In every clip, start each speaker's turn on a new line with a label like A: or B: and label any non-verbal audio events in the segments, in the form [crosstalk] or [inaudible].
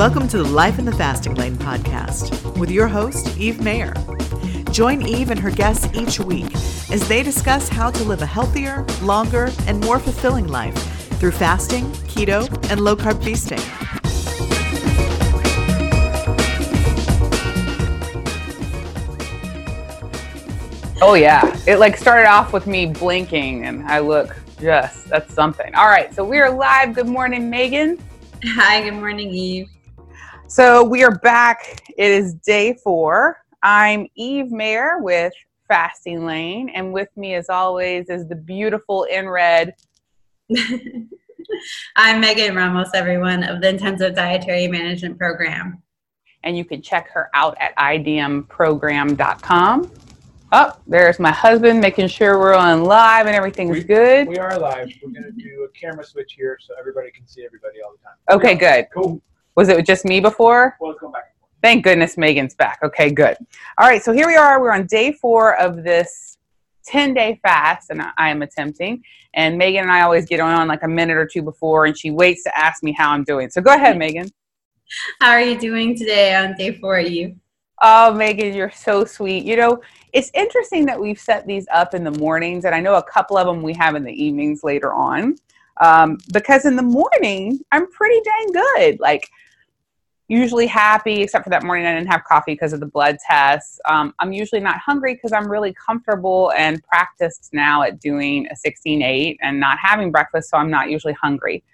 A: Welcome to the Life in the Fasting Lane podcast with your host, Eve Mayer. Join Eve and her guests each week as they discuss how to live a healthier, longer, and more fulfilling life through fasting, keto, and low carb feasting.
B: Oh yeah, it like started off with me blinking, and I look just that's something. All right, so we are live. Good morning, Megan.
C: Hi, good morning, Eve.
B: So we are back. It is day four. I'm Eve Mayer with Fasting Lane, and with me, as always, is the beautiful in red. [laughs]
C: I'm Megan Ramos, everyone of the Intensive Dietary Management Program.
B: And you can check her out at idmprogram.com. Oh, there's my husband making sure we're on live and everything's
D: We-
B: good.
D: We are live. We're going to do a camera switch here so everybody can see everybody all the time.
B: Okay, good.
D: Cool.
B: Was it just me before?
D: Well, let's go back.
B: Thank goodness Megan's back. Okay, good. All right, so here we are. We're on day four of this 10 day fast, and I- I am attempting. And Megan and I always get on like a minute or two before, and she waits to ask me how I'm doing. So go ahead, Megan. [laughs]
C: How are you doing today on day four, Eve?
B: Oh, Megan, you're so sweet. You know, it's interesting that we've set these up in the mornings, and I know a couple of them we have in the evenings later on. Um, because in the morning, I'm pretty dang good. Like, usually happy, except for that morning I didn't have coffee because of the blood tests. Um, I'm usually not hungry because I'm really comfortable and practiced now at doing a 16 8 and not having breakfast, so I'm not usually hungry.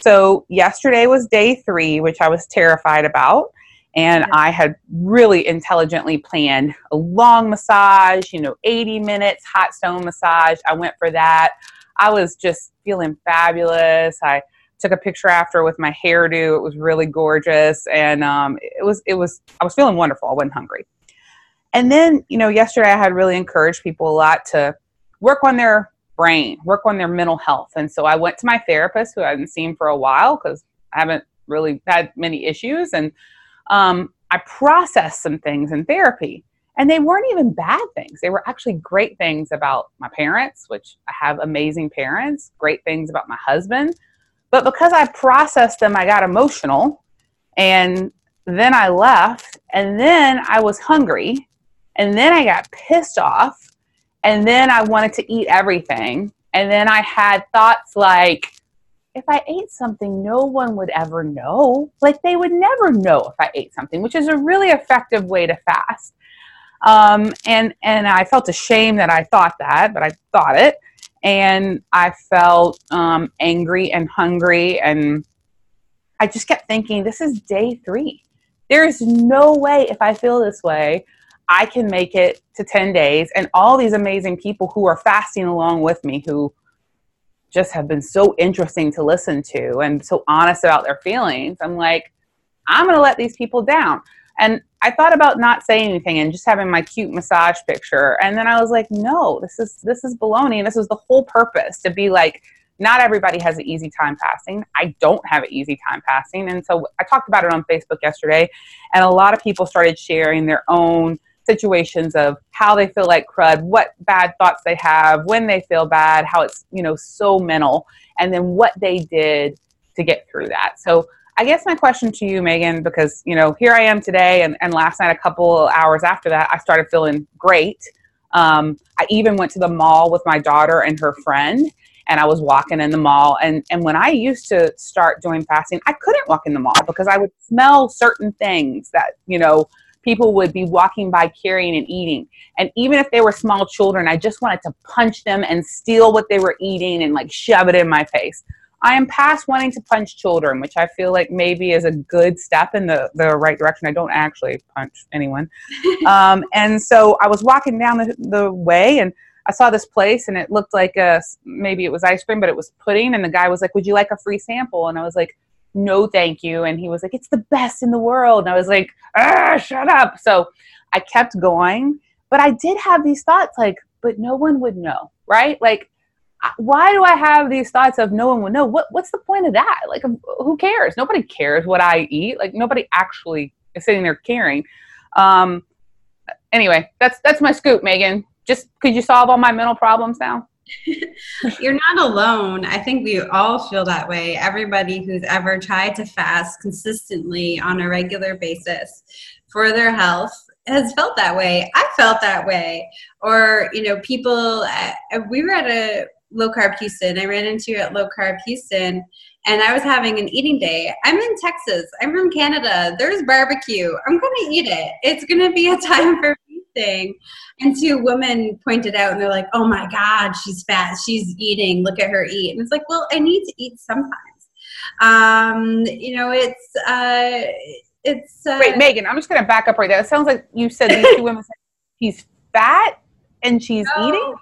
B: So, yesterday was day three, which I was terrified about and I had really intelligently planned a long massage, you know, 80 minutes hot stone massage. I went for that. I was just feeling fabulous. I took a picture after with my hairdo. It was really gorgeous, and um, it was it was I was feeling wonderful. I wasn't hungry. And then you know, yesterday I had really encouraged people a lot to work on their brain, work on their mental health, and so I went to my therapist, who I hadn't seen for a while because I haven't really had many issues, and um, I processed some things in therapy. And they weren't even bad things. They were actually great things about my parents, which I have amazing parents, great things about my husband. But because I processed them, I got emotional. And then I left. And then I was hungry. And then I got pissed off. And then I wanted to eat everything. And then I had thoughts like, if I ate something, no one would ever know. Like they would never know if I ate something, which is a really effective way to fast. Um, and and I felt ashamed that I thought that, but I thought it, and I felt um, angry and hungry, and I just kept thinking, this is day three. There is no way if I feel this way, I can make it to ten days, and all these amazing people who are fasting along with me who just have been so interesting to listen to and so honest about their feelings. I'm like, I'm going to let these people down. And I thought about not saying anything and just having my cute massage picture. And then I was like, no, this is this is baloney. And this is the whole purpose to be like, not everybody has an easy time passing. I don't have an easy time passing. And so I talked about it on Facebook yesterday, and a lot of people started sharing their own situations of how they feel like crud, what bad thoughts they have, when they feel bad, how it's, you know, so mental, and then what they did to get through that. So I guess my question to you, Megan, because, you know, here I am today, and, and last night, a couple hours after that, I started feeling great. Um, I even went to the mall with my daughter and her friend, and I was walking in the mall. And, and when I used to start doing fasting, I couldn't walk in the mall because I would smell certain things that, you know, people would be walking by carrying and eating. And even if they were small children, I just wanted to punch them and steal what they were eating and like shove it in my face. I am past wanting to punch children, which I feel like maybe is a good step in the, the right direction. I don't actually punch anyone. [laughs] um, and so I was walking down the, the way and I saw this place and it looked like a, maybe it was ice cream, but it was pudding. And the guy was like, Would you like a free sample? And I was like, No, thank you. And he was like, It's the best in the world. And I was like, Ah, shut up. So I kept going, but I did have these thoughts like, But no one would know, right? Like, why do I have these thoughts of no one will know? What what's the point of that? Like, who cares? Nobody cares what I eat. Like, nobody actually is sitting there caring. Um, anyway, that's that's my scoop, Megan. Just could you solve all my mental problems now? [laughs]
C: You're not alone. I think we all feel that way. Everybody who's ever tried to fast consistently on a regular basis for their health has felt that way. I felt that way. Or, you know, people, uh, we were at a low carb Houston. I ran into you at low carb Houston and I was having an eating day. I'm in Texas. I'm from Canada. There's barbecue. I'm going to eat it. It's going to be a [laughs] time for feasting. And two women pointed out and they're like, oh my God, she's fat. She's eating. Look at her eat. And it's like, well, I need to eat sometimes. Um, you know, it's, uh, it's. Uh,
B: Wait, Megan, I'm just going to back up right there. It sounds like you said these two women said [laughs] she's fat and she's no. eating.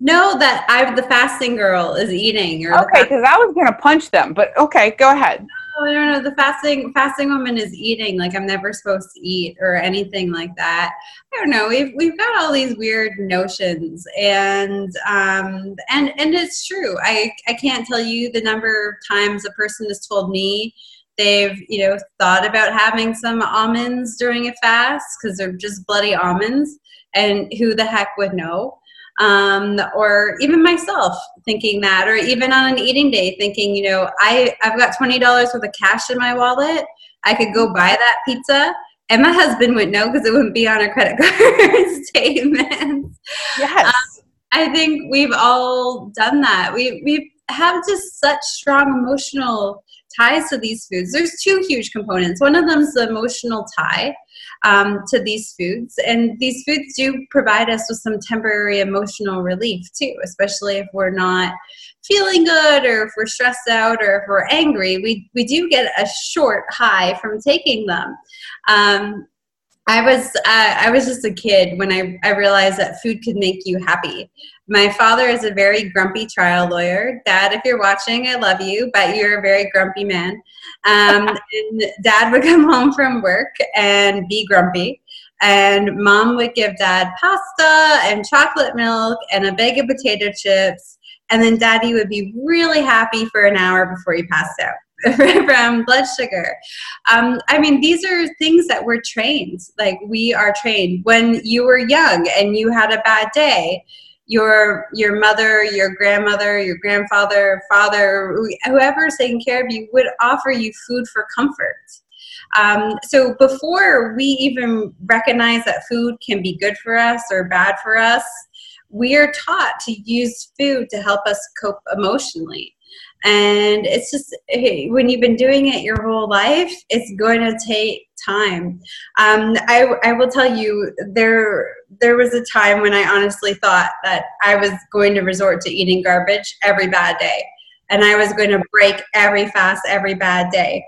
C: No, that I the fasting girl is eating.
B: Or okay, because I was gonna punch them, but okay, go ahead.
C: No, no, no. The fasting fasting woman is eating like I'm never supposed to eat or anything like that. I don't know. We've we've got all these weird notions, and um, and and it's true. I I can't tell you the number of times a person has told me they've you know thought about having some almonds during a fast because they're just bloody almonds, and who the heck would know? Um, or even myself thinking that, or even on an eating day thinking, you know, I, I've got $20 worth of cash in my wallet. I could go buy that pizza. And my husband would know because it wouldn't be on a credit [laughs] card statement.
B: Yes. Um,
C: I think we've all done that. We, we have just such strong emotional ties to these foods. There's two huge components. One of them is the emotional tie um, to these foods, and these foods do provide us with some temporary emotional relief too, especially if we're not feeling good or if we're stressed out or if we're angry. We we do get a short high from taking them. Um, I was uh, I was just a kid when I, I realized that food could make you happy. My father is a very grumpy trial lawyer. Dad, if you're watching, I love you, but you're a very grumpy man. Um, [laughs] and Dad would come home from work and be grumpy, and Mom would give Dad pasta and chocolate milk and a bag of potato chips, and then Daddy would be really happy for an hour before he passed out. [laughs] from blood sugar. Um, I mean, these are things that we're trained. Like we are trained. When you were young and you had a bad day, your your mother, your grandmother, your grandfather, father, whoever's taking care of you would offer you food for comfort. Um, so before we even recognize that food can be good for us or bad for us, we are taught to use food to help us cope emotionally and it's just hey, when you've been doing it your whole life it's going to take time. Um, I, I will tell you there there was a time when i honestly thought that i was going to resort to eating garbage every bad day. And i was going to break every fast every bad day.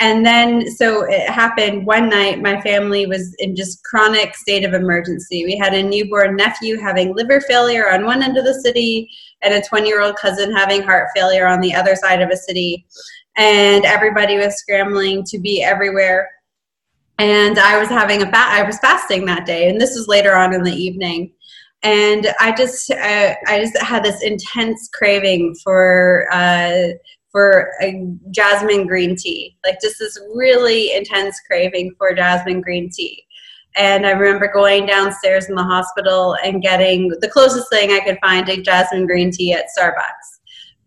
C: And then so it happened one night my family was in just chronic state of emergency. We had a newborn nephew having liver failure on one end of the city and a 20 year old cousin having heart failure on the other side of a city. And everybody was scrambling to be everywhere. And i was having a fa- i was fasting that day and this was later on in the evening. And i just uh, i just had this intense craving for uh, for a jasmine green tea, like just this really intense craving for jasmine green tea. And I remember going downstairs in the hospital and getting the closest thing I could find a jasmine green tea at Starbucks.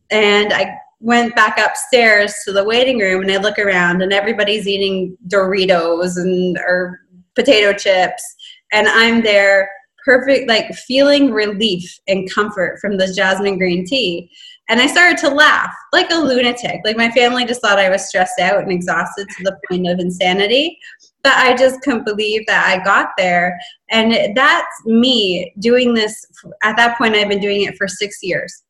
C: And I went back upstairs to the waiting room and I look around and everybody's eating Doritos and or potato chips and I'm there perfect like feeling relief and comfort from this jasmine green tea and I started to laugh like a lunatic. Like my family just thought I was stressed out and exhausted to the point of insanity. But I just couldn't believe that I got there. And that's me doing this. At that point, I've been doing it for six years.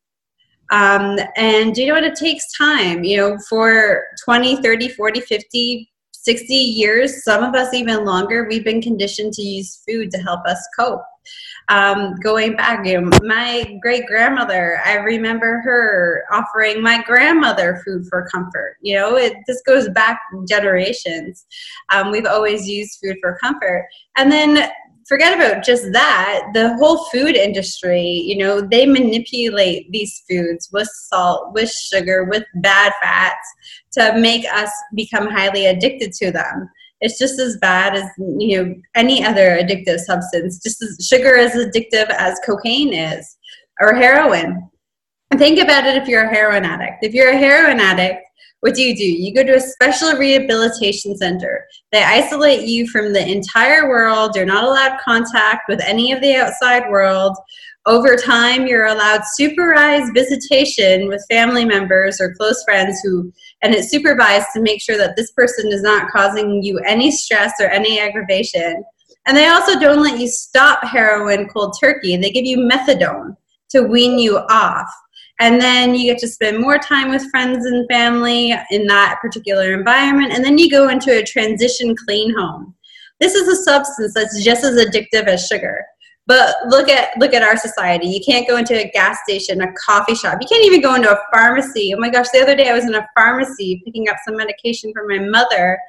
C: Um, and you know what? It takes time. You know, for 20, 30, 40, 50, 60 years, some of us even longer, we've been conditioned to use food to help us cope um, going back, you know, my great grandmother, I remember her offering my grandmother food for comfort. You know, it this goes back generations. Um, we've always used food for comfort, and then forget about just that the whole food industry you know they manipulate these foods with salt with sugar with bad fats to make us become highly addicted to them it's just as bad as you know any other addictive substance just as sugar is addictive as cocaine is or heroin. Think about it if you're a heroin addict. If you're a heroin addict, what do you do? You go to a special rehabilitation center. They isolate you from the entire world. You're not allowed contact with any of the outside world. Over time, you're allowed supervised visitation with family members or close friends who, and it's supervised to make sure that this person is not causing you any stress or any aggravation. And they also don't let you stop heroin cold turkey. They give you methadone to wean you off. And then you get to spend more time with friends and family in that particular environment. And then you go into a transition clean home. This is a substance that's just as addictive as sugar. But look at look at our society. You can't go into a gas station, a coffee shop. You can't even go into a pharmacy. Oh my gosh, the other day I was in a pharmacy picking up some medication for my mother.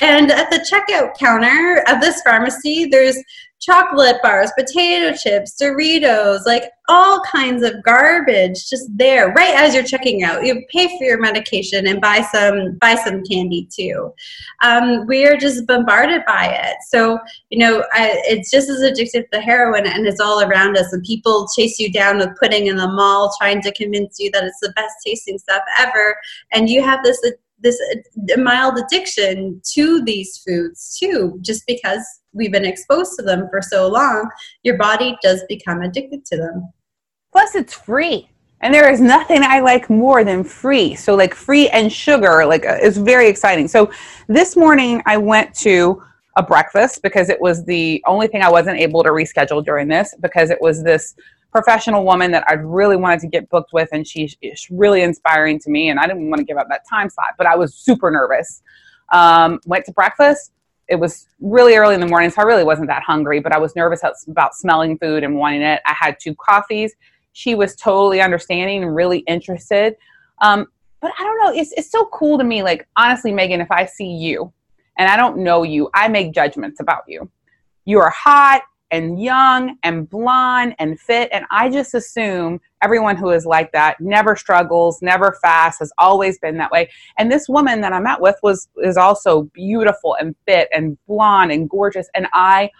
C: And at the checkout counter of this pharmacy, there's chocolate bars, potato chips, Doritos, like all kinds of garbage just there right as you're checking out. You pay for your medication and buy some buy some candy too. Um, we are just bombarded by it. So you know, I, it's just as addictive to heroin, and it's all around us. And people chase you down with pudding in the mall, trying to convince you that it's the best tasting stuff ever, and you have this this mild addiction to these foods too just because we've been exposed to them for so long your body does become addicted to them
B: plus it's free and there is nothing i like more than free so like free and sugar like uh, is very exciting so this morning i went to a breakfast because it was the only thing i wasn't able to reschedule during this because it was this professional woman that I really wanted to get booked with, and she's really inspiring to me. And I didn't want to give up that time slot, but I was super nervous. Um, went to breakfast. It was really early in the morning, so I really wasn't that hungry, but I was nervous about smelling food and wanting it. I had two coffees. She was totally understanding and really interested. Um, but I don't know, it's, it's so cool to me. Like, honestly, Megan, if I see you and I don't know you, I make judgments about you. You are hot, and young and blonde and fit. And I just assume everyone who is like that never struggles, never fast, has always been that way. And this woman that I met with was is also beautiful and fit and blonde and gorgeous. And I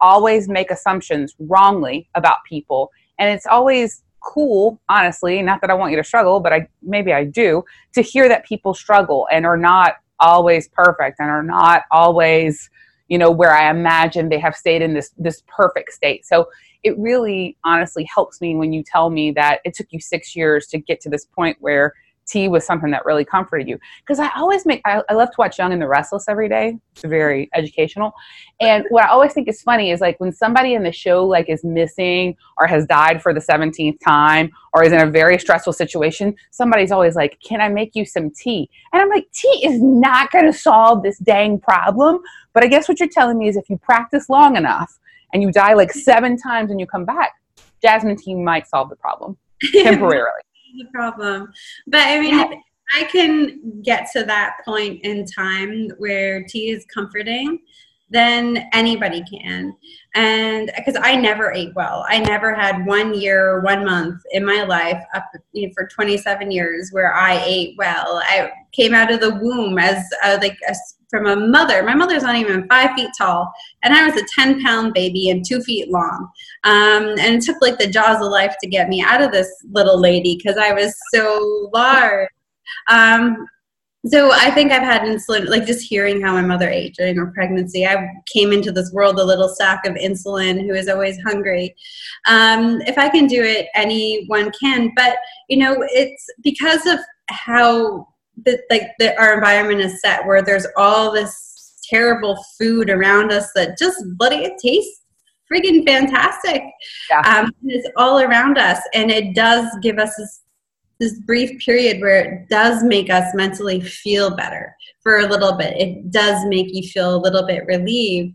B: always make assumptions wrongly about people. And it's always cool, honestly, not that I want you to struggle, but I maybe I do, to hear that people struggle and are not always perfect and are not always you know where i imagine they have stayed in this this perfect state. So it really honestly helps me when you tell me that it took you six years to get to this point where tea was something that really comforted you. Because i always make I, I, love to watch young and the restless every day. It's very educational. And what i always think is funny is like when somebody in the show like is missing or has died for the 17th time or is in a very stressful situation somebody's always like can i make you some tea? And i'm like tea is not going to solve this dang problem. But i guess what you're telling me is if you practice long enough and you die like seven times and you come back jasmine tea might solve the problem [laughs] temporarily
C: the problem. But I mean, yeah. I can get to that point in time where tea is comforting, then anybody can. And because I never ate well, I never had one year, one month in my life up you know, for 27 years where I ate well. I came out of the womb as a, like a from a mother. My mother's not even five feet tall, and I was a 10 pound baby and two feet long. Um, and it took like the jaws of life to get me out of this little lady because I was so large. Um, so I think I've had insulin, like just hearing how my mother ate during her pregnancy. I came into this world a little sack of insulin who is always hungry. Um, if I can do it, anyone can. But you know, it's because of how that like that our environment is set where there's all this terrible food around us that just bloody it tastes friggin' fantastic. Yeah. Um, it's all around us, and it does give us this this brief period where it does make us mentally feel better for a little bit. It does make you feel a little bit relieved.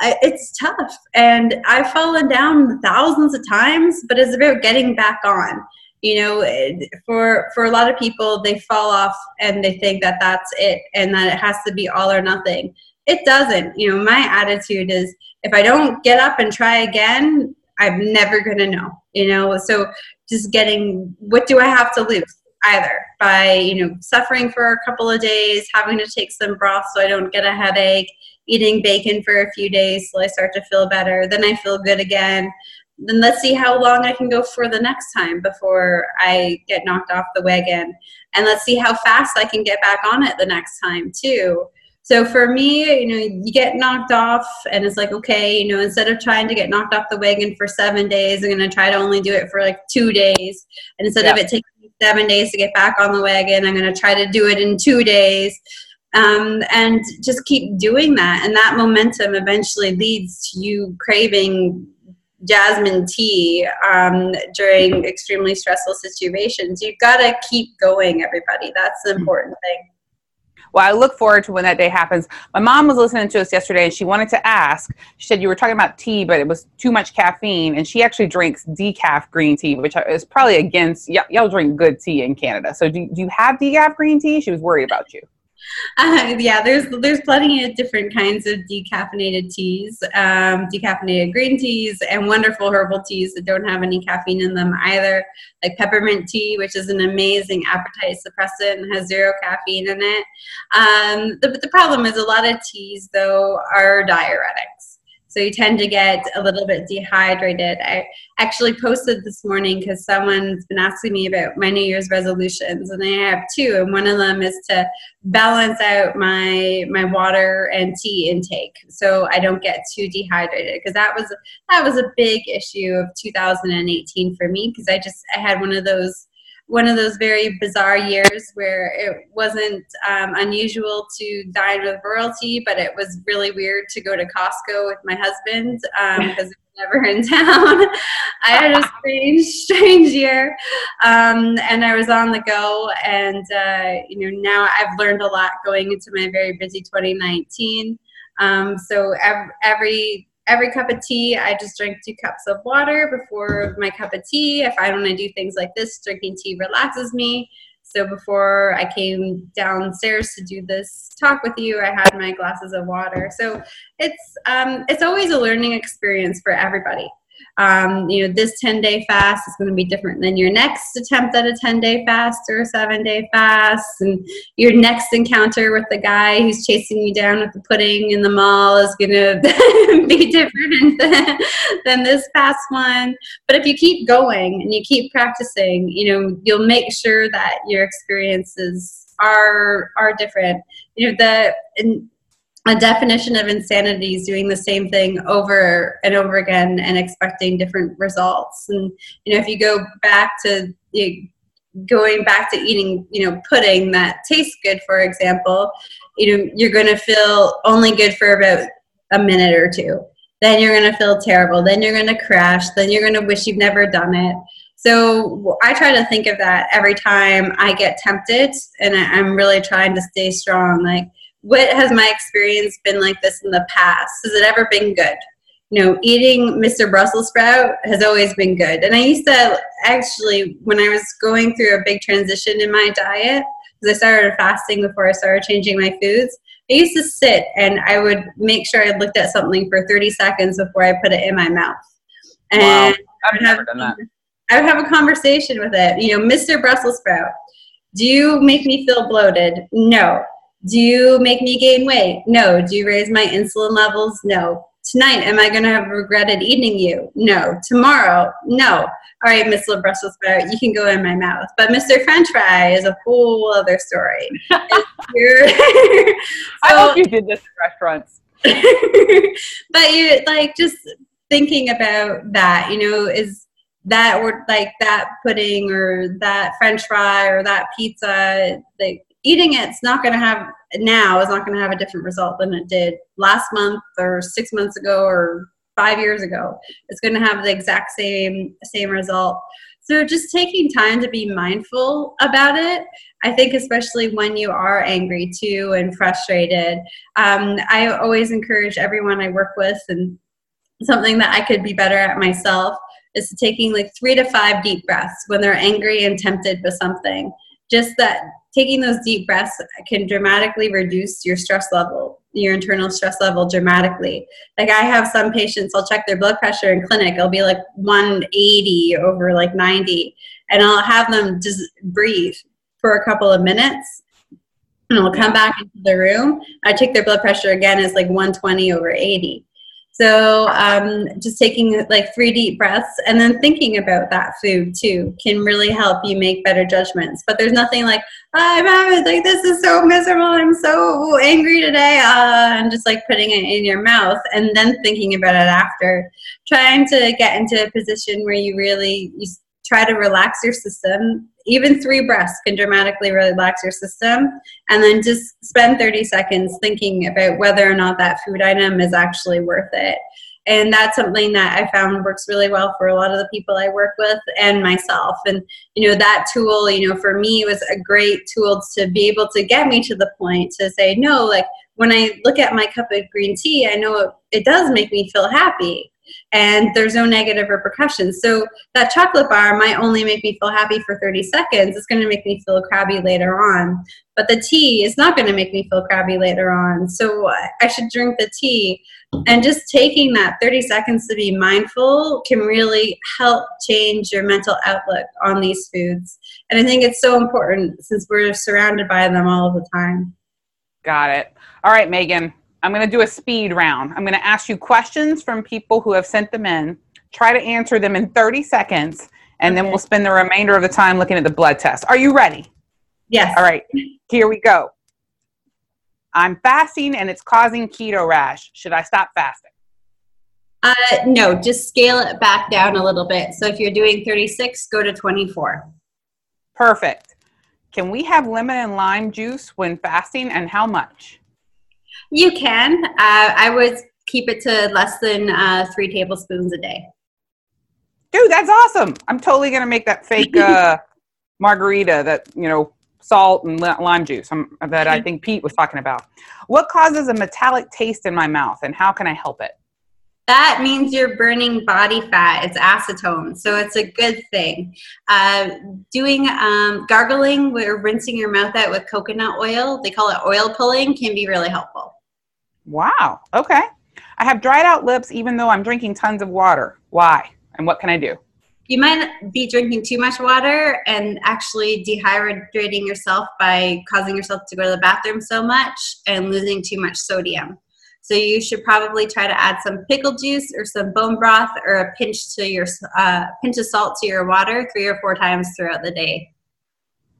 C: It's tough, and I've fallen down thousands of times, but it's about getting back on you know for for a lot of people they fall off and they think that that's it and that it has to be all or nothing it doesn't you know my attitude is if i don't get up and try again i'm never going to know you know so just getting what do i have to lose either by you know suffering for a couple of days having to take some broth so i don't get a headache eating bacon for a few days till i start to feel better then i feel good again then let's see how long I can go for the next time before I get knocked off the wagon. And let's see how fast I can get back on it the next time, too. So for me, you know, you get knocked off, and it's like, okay, you know, instead of trying to get knocked off the wagon for seven days, I'm going to try to only do it for like two days. And instead yeah. of it taking seven days to get back on the wagon, I'm going to try to do it in two days. Um, and just keep doing that. And that momentum eventually leads to you craving jasmine tea um, during extremely stressful situations. You've got to keep going, everybody. That's the important thing.
B: Well, I look forward to when that day happens. My mom was listening to us yesterday and she wanted to ask. She said you were talking about tea, but it was too much caffeine, and she actually drinks decaf green tea, which is probably against y- y'all drink good tea in Canada. So do, do you have decaf green tea? She was worried about you. [laughs]
C: Uh, yeah, there's there's plenty of different kinds of decaffeinated teas, um, decaffeinated green teas, and wonderful herbal teas that don't have any caffeine in them either, like peppermint tea, which is an amazing appetite suppressant and has zero caffeine in it. Um, the, the problem is a lot of teas though are diuretics. So you tend to get a little bit dehydrated. I actually posted this morning because someone's been asking me about my New Year's resolutions, and I have two. And one of them is to balance out my my water and tea intake, so I don't get too dehydrated. Because that was that was a big issue of 2018 for me. Because I just I had one of those one of those very bizarre years where it wasn't um, unusual to dine with royalty, but it was really weird to go to Costco with my husband because um, never in [laughs] town. I had a strange, strange year, um, and I was on the go. And uh, you know, now I've learned a lot going into my very busy 2019. Um, so every, every cup of tea, I just drink two cups of water before my cup of tea. If I want to do things like this, drinking tea relaxes me. So before I came downstairs to do this talk with you, I had my glasses of water. So it's um, it's always a learning experience for everybody um, you know, this 10 day fast is going to be different than your next attempt at a 10 day fast or a seven day fast. And your next encounter with the guy who's chasing you down with the pudding in the mall is going [laughs] to be different than, than this past one. But if you keep going and you keep practicing, you know, you'll make sure that your experiences are are different. You know, the a definition of insanity is doing the same thing over and over again and expecting different results. And you know, if you go back to you know, going back to eating, you know, pudding that tastes good, for example, you know, you're going to feel only good for about a minute or two. Then you're going to feel terrible. Then you're going to crash. Then you're going to wish you've never done it. So I try to think of that every time I get tempted, and I'm really trying to stay strong. Like what has my experience been like this in the past? Has it ever been good? You know, eating Mr. Brussels sprout has always been good. And I used to actually, when I was going through a big transition in my diet, because I started fasting before I started changing my foods, I used to sit and I would make sure I looked at something for 30 seconds before I put it in my mouth. And wow. I would have I would have a conversation with it. You know, Mr. Brussels sprout, do you make me feel bloated? No. Do you make me gain weight? No. Do you raise my insulin levels? No. Tonight, am I going to have regretted eating you? No. Tomorrow? No. All right, Miss Brussels sprout, you can go in my mouth. But Mr. French fry is a whole other story. [laughs] so, [laughs]
B: I hope you did this in restaurants. [laughs]
C: but you like just thinking about that, you know, is that or like that pudding or that French fry or that pizza, like eating it's not going to have now is not going to have a different result than it did last month or six months ago or five years ago. It's going to have the exact same same result. So just taking time to be mindful about it i think especially when you are angry too and frustrated. Um, i always encourage everyone i work with and something that i could be better at myself is taking like three to five deep breaths when they're angry and tempted with something just that taking those deep breaths can dramatically reduce your stress level your internal stress level dramatically. Like i have some patients i'll check their blood pressure in clinic it'll be like 180 over like 90 and i'll have them just breathe for a couple of minutes and i'll come back into the room i take their blood pressure again it's like 120 over 80 So um, just taking like three deep breaths and then thinking about that food too can really help you make better judgments. But there's nothing like I'm having like this is so miserable. I'm so angry today, uh, and just like putting it in your mouth and then thinking about it after. Trying to get into a position where you really you try to relax your system. Even three breaths can dramatically relax your system. And then just spend 30 seconds thinking about whether or not that food item is actually worth it. And that's something that I found works really well for a lot of the people I work with and myself. And, you know, that tool, you know, for me was a great tool to be able to get me to the point to say, no, like when I look at my cup of green tea, I know it, it does make me feel happy and there's no negative repercussions. So that chocolate bar might only make me feel happy for 30 seconds. It's going to make me feel crabby later on. But the tea is not going to make me feel crabby later on. So I should drink the tea. And just taking that 30 seconds to be mindful can really help change your mental outlook on these foods. And I think it's so important since we're surrounded by them all the time.
B: Got it. All right, Megan. I'm going to do a speed round. I'm going to ask you questions from people who have sent them in. Try to answer them in 30 seconds, and okay. then we'll spend the remainder of the time looking at the blood test. Are you ready?
C: Yes.
B: All right. Here we go. I'm fasting and it's causing keto rash. Should I stop fasting?
C: Uh, no, just scale it back down a little bit. So if you're doing 36, go to 24.
B: Perfect. Can we have lemon and lime juice when fasting and how much?
C: You can. Uh, I would keep it to less than uh, three tablespoons a day.
B: Dude, that's awesome. I'm totally going to make that fake [laughs] uh, margarita that, you know, salt and lime juice um, that I think Pete was talking about. What causes a metallic taste in my mouth and how can I help it?
C: That means you're burning body fat. It's acetone, so it's a good thing. Uh, doing um, gargling or rinsing your mouth out with coconut oil, they call it oil pulling, can be really helpful.
B: Wow. Okay. I have dried out lips even though I'm drinking tons of water. Why? And what can I do?
C: You might be drinking too much water and actually dehydrating yourself by causing yourself to go to the bathroom so much and losing too much sodium. So you should probably try to add some pickle juice or some bone broth or a pinch to your uh, pinch of salt to your water three or four times throughout the day.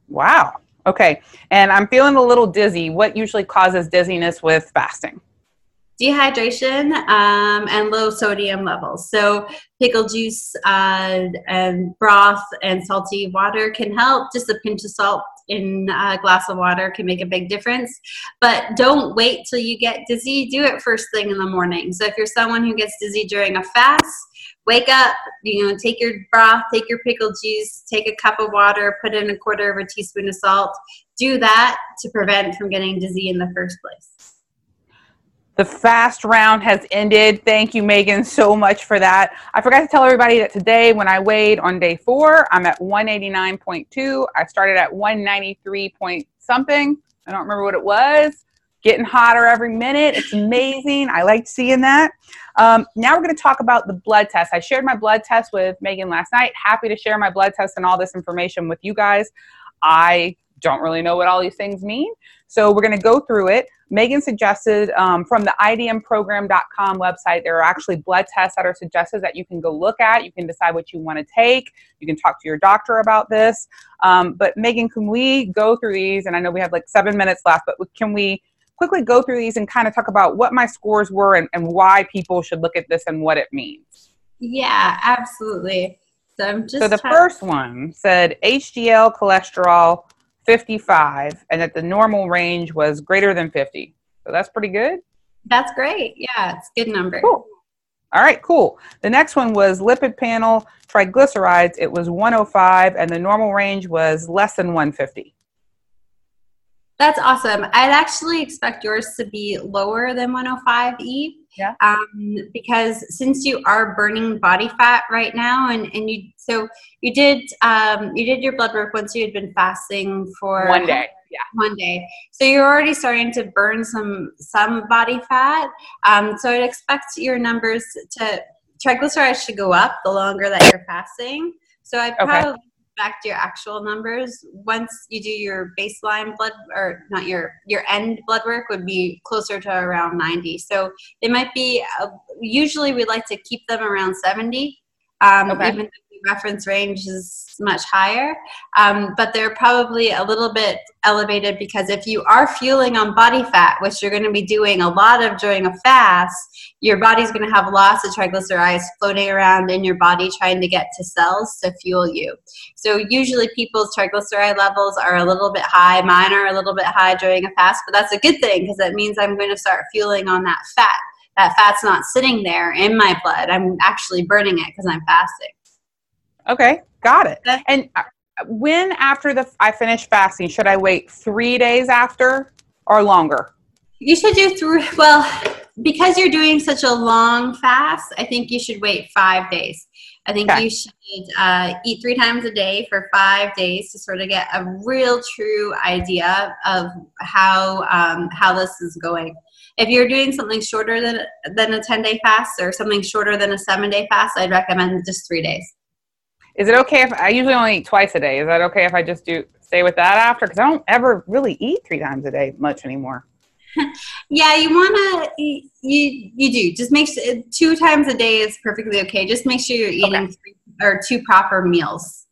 B: Wow. Okay. And I'm feeling a little dizzy. What usually causes dizziness with fasting?
C: Dehydration um, and low sodium levels. So, pickle juice uh, and broth and salty water can help. Just a pinch of salt in a glass of water can make a big difference. But don't wait till you get dizzy. Do it first thing in the morning. So, if you're someone who gets dizzy during a fast, wake up, you know, take your broth, take your pickle juice, take a cup of water, put in a quarter of a teaspoon of salt. Do that to prevent from getting dizzy in the first place.
B: The fast round has ended. Thank you, Megan, so much for that. I forgot to tell everybody that today, when I weighed on day four, I'm at 189.2. I started at 193 point something. I don't remember what it was. Getting hotter every minute. It's amazing. I like seeing that. Um, now we're going to talk about the blood test. I shared my blood test with Megan last night. Happy to share my blood test and all this information with you guys. I don't really know what all these things mean. So we're going to go through it. Megan suggested um, from the idmprogram.com website, there are actually blood tests that are suggested that you can go look at. You can decide what you want to take. You can talk to your doctor about this. Um, but Megan, can we go through these? And I know we have like seven minutes left, but can we quickly go through these and kind of talk about what my scores were and, and why people should look at this and what it means?
C: Yeah, absolutely.
B: So I'm just. So the first one said HDL cholesterol 55 and that the normal range was greater than 50. So that's pretty good.
C: That's great. Yeah, it's good number.
B: Cool. All right, cool. The next one was lipid panel triglycerides. It was 105 and the normal range was less than 150.
C: That's awesome. I'd actually expect yours to be lower than 105E.
B: Yeah.
C: Um, because since you are burning body fat right now, and, and you so you did um, you did your blood work once you had been fasting for
B: one day.
C: Yeah, one day. So you're already starting to burn some some body fat. Um, so I'd expect your numbers to triglycerides should go up the longer that you're fasting. So I'd probably back to your actual numbers. Once you do your baseline blood, or not your your end blood work, would be closer to around 90. So they might be. Uh, usually, we like to keep them around 70. Um,
B: Okay.
C: Even reference range is much higher, um, but they're probably a little bit elevated because if you are fueling on body fat, which you're going to be doing a lot of during a fast, your body's going to have lots of triglycerides floating around in your body trying to get to cells to fuel you. So usually people's triglyceride levels are a little bit high. Mine are a little bit high during a fast, but that's a good thing because that means I'm going to start fueling on that fat. That fat's not sitting there in my blood. I'm actually burning it because I'm fasting.
B: Okay, got it. And uh, when after the I finish fasting, should I wait three days after or longer?
C: You should do three. Well, because you're doing such a long fast, I think you should wait five days. I think
B: Okay.
C: you should uh, eat three times a day for five days to sort of get a real, true idea of how um, how this is going. If you're doing something shorter than than a ten day fast or something shorter than a seven day fast, I'd recommend just three days.
B: Is it okay if I usually only eat twice a day? Is that okay if I just do stay with that after? Because I don't ever really eat three times a day much anymore. [laughs]
C: Yeah, you want to you you do just make sure two times a day is perfectly okay. Just make sure you're eating three or two proper meals.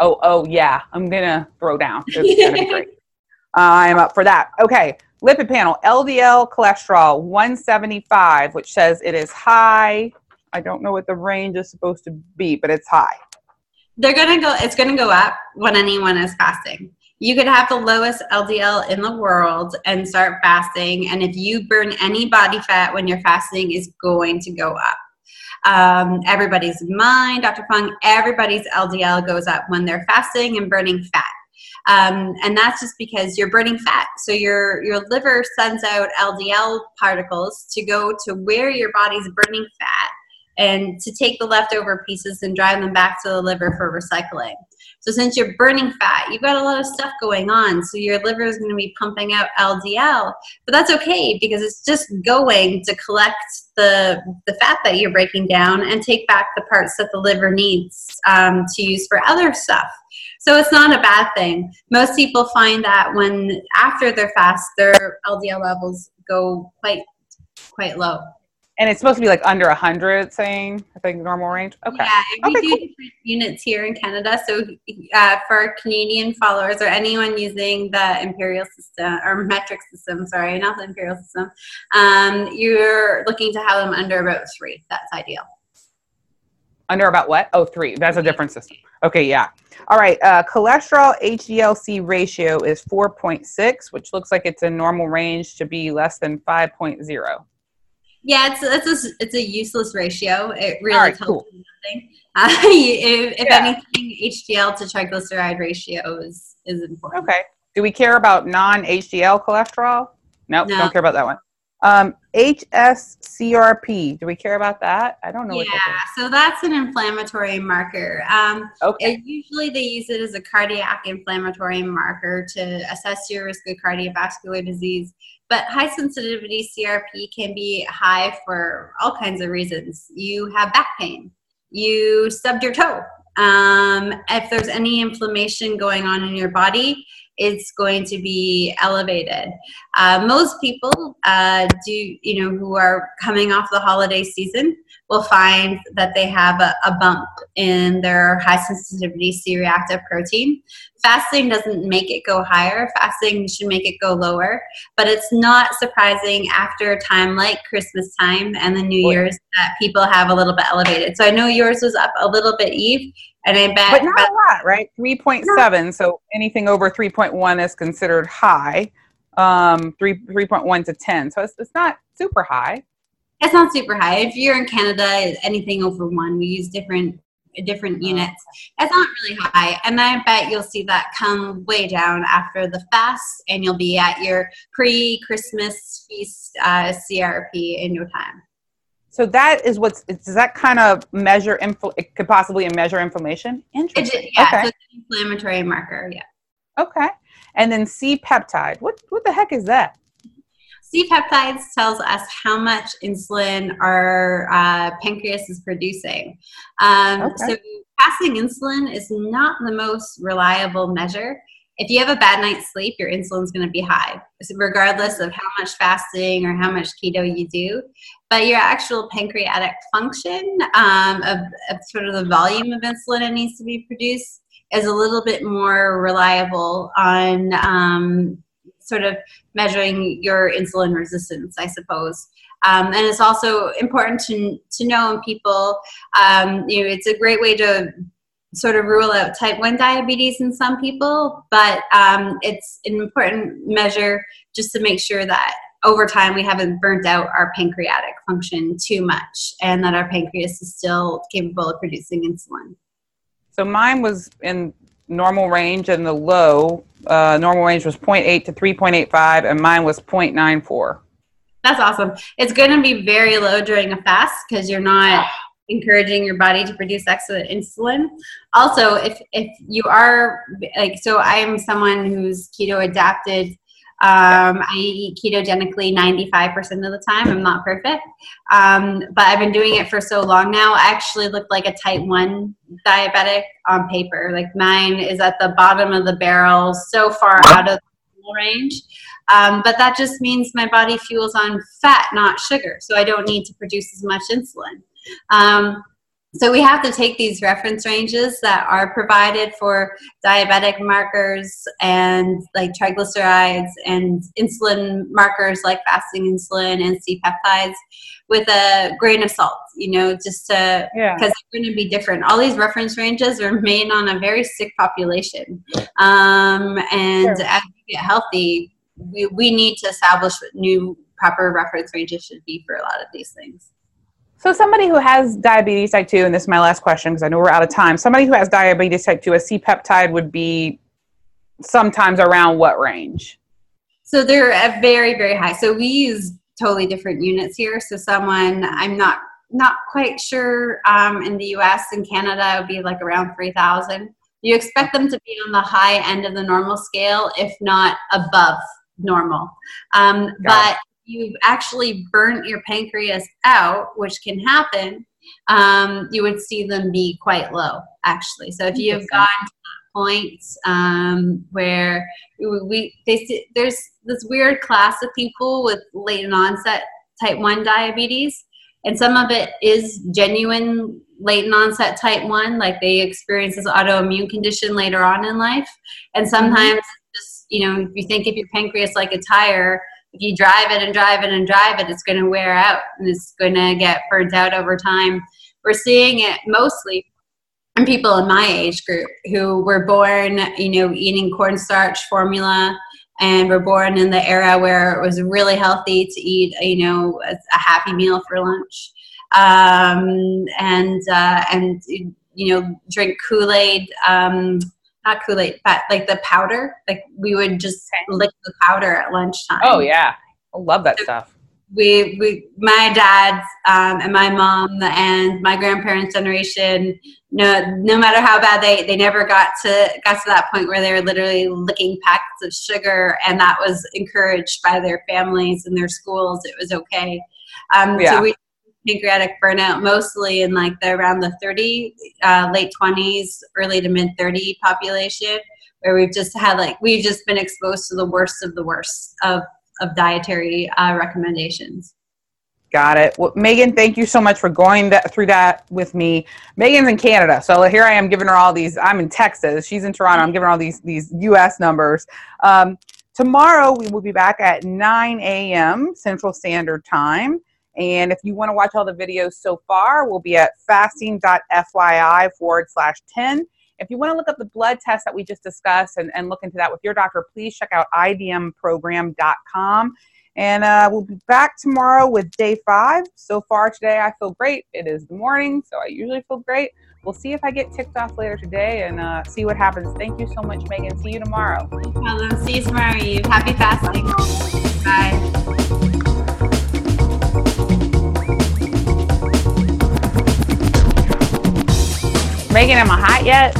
B: Oh, oh yeah, I'm gonna throw down. It's gonna be great. [laughs] I am up for that. Okay, lipid panel, LDL cholesterol 175, which says it is high. I don't know what the range is supposed to be, but it's high.
C: They're gonna go. It's gonna go up when anyone is fasting. You could have the lowest LDL in the world and start fasting, and if you burn any body fat when you're fasting, is going to go up. Um, everybody's mind Dr. Fung, everybody's LDL goes up when they're fasting and burning fat. Um, and that's just because you're burning fat. So your your liver sends out LDL particles to go to where your body's burning fat and to take the leftover pieces and drive them back to the liver for recycling. So since you're burning fat, you've got a lot of stuff going on. So your liver is going to be pumping out LDL, but that's okay because it's just going to collect the the fat that you're breaking down and take back the parts that the liver needs um, to use for other stuff. So it's not a bad thing. Most people find that when after their fast, their LDL levels go quite quite low.
B: And it's supposed to be like under 100, saying I think normal range. Okay.
C: Yeah, we
B: Okay,
C: do
B: cool.
C: different units here in Canada. So uh, for Canadian followers or anyone using the imperial system or metric system, sorry, not the imperial system, um, you're looking to have them under about three. That's ideal.
B: Under about what? Oh, three. That's a different system. Okay, yeah. All right. Uh, cholesterol HDLC ratio is 4.6, which looks like it's in normal range to be less than 5.0.
C: Yeah, it's it's a, it's a useless ratio. It really
B: All right,
C: tells
B: cool.
C: you nothing. [laughs] Uh, if if
B: Yeah.
C: anything, HDL to triglyceride ratio is is important.
B: Okay. Do we care about non HDL cholesterol? Nope,
C: No.
B: don't care about that one. Um, HSCRP. Do we care about that? I don't know what
C: Yeah,
B: that
C: so that's an inflammatory marker. Um.
B: Okay.
C: Usually they use it as a cardiac inflammatory marker to assess your risk of cardiovascular disease. But high sensitivity CRP can be high for all kinds of reasons. You have back pain, you stubbed your toe. Um, if there's any inflammation going on in your body, it's going to be elevated. Uh, most people uh, do, you know, who are coming off the holiday season will find that they have a, a bump in their high sensitivity C reactive protein. Fasting doesn't make it go higher, fasting should make it go lower, but it's not surprising after a time like Christmas time and the New Year's that people have a little bit elevated. So I know yours was up a little bit, Eve, and I bet.
B: But not a lot, right? 3.7. So anything over 3.1 is considered high. Um, 3, 3.1 to 10. So it's, it's not super high.
C: It's not super high. If you're in Canada, anything over one, we use different different units. It's not really high, and I bet you'll see that come way down after the fast, and you'll be at your pre-Christmas feast uh, CRP in no time.
B: So that is what's, does that kind of measure, infl- it could possibly measure inflammation?
C: It,
B: Interesting.
C: yeah,
B: okay.
C: so it's an inflammatory marker. Yeah.
B: Okay. And then C peptide. What what the heck is that?
C: C peptides tells us how much insulin our uh, pancreas is producing. Um,
B: Okay.
C: So fasting insulin is not the most reliable measure. If you have a bad night's sleep, your insulin's going to be high, regardless of how much fasting or how much keto you do. But your actual pancreatic function um, of, of sort of the volume of insulin that needs to be produced is a little bit more reliable on um, sort of measuring your insulin resistance, I suppose. Um, and it's also important to, to know in people, um, you know, it's a great way to sort of rule out type 1 diabetes in some people, but um, it's an important measure just to make sure that over time we haven't burnt out our pancreatic function too much and that our pancreas is still capable of producing insulin.
B: So mine was in normal range and the low. Uh, normal range was 0.8 to 3.85, and mine was 0.94.
C: That's awesome. It's going to be very low during a fast because you're not encouraging your body to produce excess insulin. Also, if if you are like, so I am someone who's keto adapted um, I eat ketogenically 95% of the time. I'm not perfect. Um, but I've been doing it for so long now. I actually look like a type 1 diabetic on paper. Like mine is at the bottom of the barrel, so far out of the range. Um, but that just means my body fuels on fat, not sugar. So I don't need to produce as much insulin. Um, so we have to take these reference ranges that are provided for diabetic markers and like triglycerides and insulin markers like fasting insulin and C-peptides with a grain of salt, you know, just to, because yeah. they're going to be different. All these reference ranges are made on a very sick population. Um, and sure. as we get healthy, we, we need to establish what new proper reference ranges should be for a lot of these things.
B: So, somebody who has diabetes type 2, and this is my last question because I know we're out of time. Somebody who has diabetes type 2, a C peptide would be sometimes around what range?
C: So, they're at very, very high. So, we use totally different units here. So, someone I'm not not quite sure um, in the US and Canada, it would be like around 3,000. You expect them to be on the high end of the normal scale, if not above normal. Um, but you've actually burnt your pancreas out, which can happen, um, you would see them be quite low, actually. So if you've gotten to that point um, where we, they, there's this weird class of people with late onset type 1 diabetes, and some of it is genuine late onset type 1, like they experience this autoimmune condition later on in life. And mm-hmm. sometimes, just, you know, if you think of your pancreas like a tire, if you drive it and drive it and drive it, it's going to wear out and it's going to get burnt out over time. We're seeing it mostly in people in my age group who were born, you know, eating cornstarch formula and were born in the era where it was really healthy to eat, you know, a, a happy meal for lunch. Um, and, uh, and, you know, drink Kool-Aid, um, not Kool Aid, but like the powder. Like we would just lick the powder at lunchtime.
B: Oh yeah, I love that so stuff.
C: We we my dad um, and my mom and my grandparents' generation. No, no matter how bad they they never got to got to that point where they were literally licking packets of sugar, and that was encouraged by their families and their schools. It was okay. Um, yeah. So we pancreatic burnout mostly in like the around the 30 uh, late 20s early to mid 30 population where we've just had like we've just been exposed to the worst of the worst of of dietary uh, recommendations
B: Got it. Well, Megan, thank you so much for going that, through that with me. Megan's in Canada, so here I am giving her all these. I'm in Texas. She's in Toronto. I'm giving her all these these U.S. numbers. Um, tomorrow we will be back at 9 a.m. Central Standard Time. And if you want to watch all the videos so far, we'll be at fasting.fyi forward slash 10. If you want to look up the blood test that we just discussed and, and look into that with your doctor, please check out idmprogram.com. And uh, we'll be back tomorrow with day five. So far today, I feel great. It is the morning, so I usually feel great. We'll see if I get ticked off later today and uh, see what happens. Thank you so much, Megan. See you tomorrow.
C: No problem. See you tomorrow, Eve. Happy fasting. Bye.
B: Megan, am I hot yet?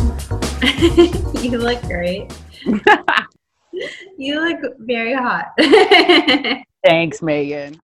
B: [laughs]
C: you look great. [laughs] you look very hot. [laughs]
B: Thanks, Megan.